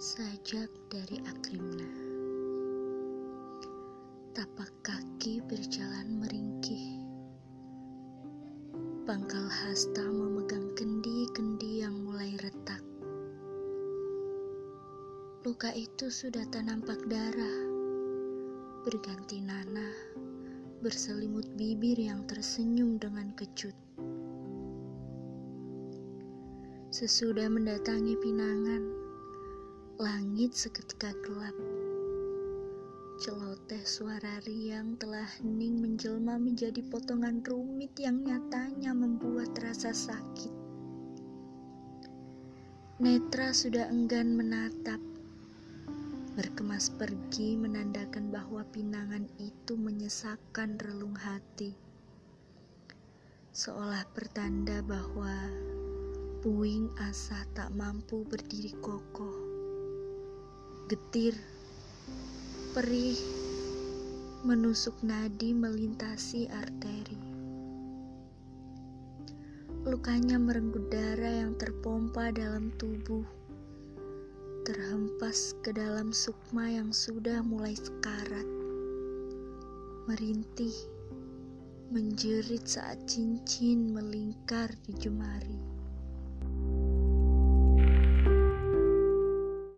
Sajak dari Akrimna. Tapak kaki berjalan meringkih. Pangkal hasta memegang kendi-kendi yang mulai retak. Luka itu sudah tak nampak darah. Berganti nanah Berselimut bibir yang tersenyum dengan kecut. Sesudah mendatangi pinangan Langit seketika gelap. Celoteh suara riang telah hening menjelma menjadi potongan rumit yang nyatanya membuat rasa sakit. Netra sudah enggan menatap. Berkemas pergi menandakan bahwa pinangan itu menyesakkan relung hati. Seolah pertanda bahwa puing asa tak mampu berdiri kokoh getir, perih, menusuk nadi melintasi arteri. Lukanya merenggut darah yang terpompa dalam tubuh, terhempas ke dalam sukma yang sudah mulai sekarat, merintih, menjerit saat cincin melingkar di jemari.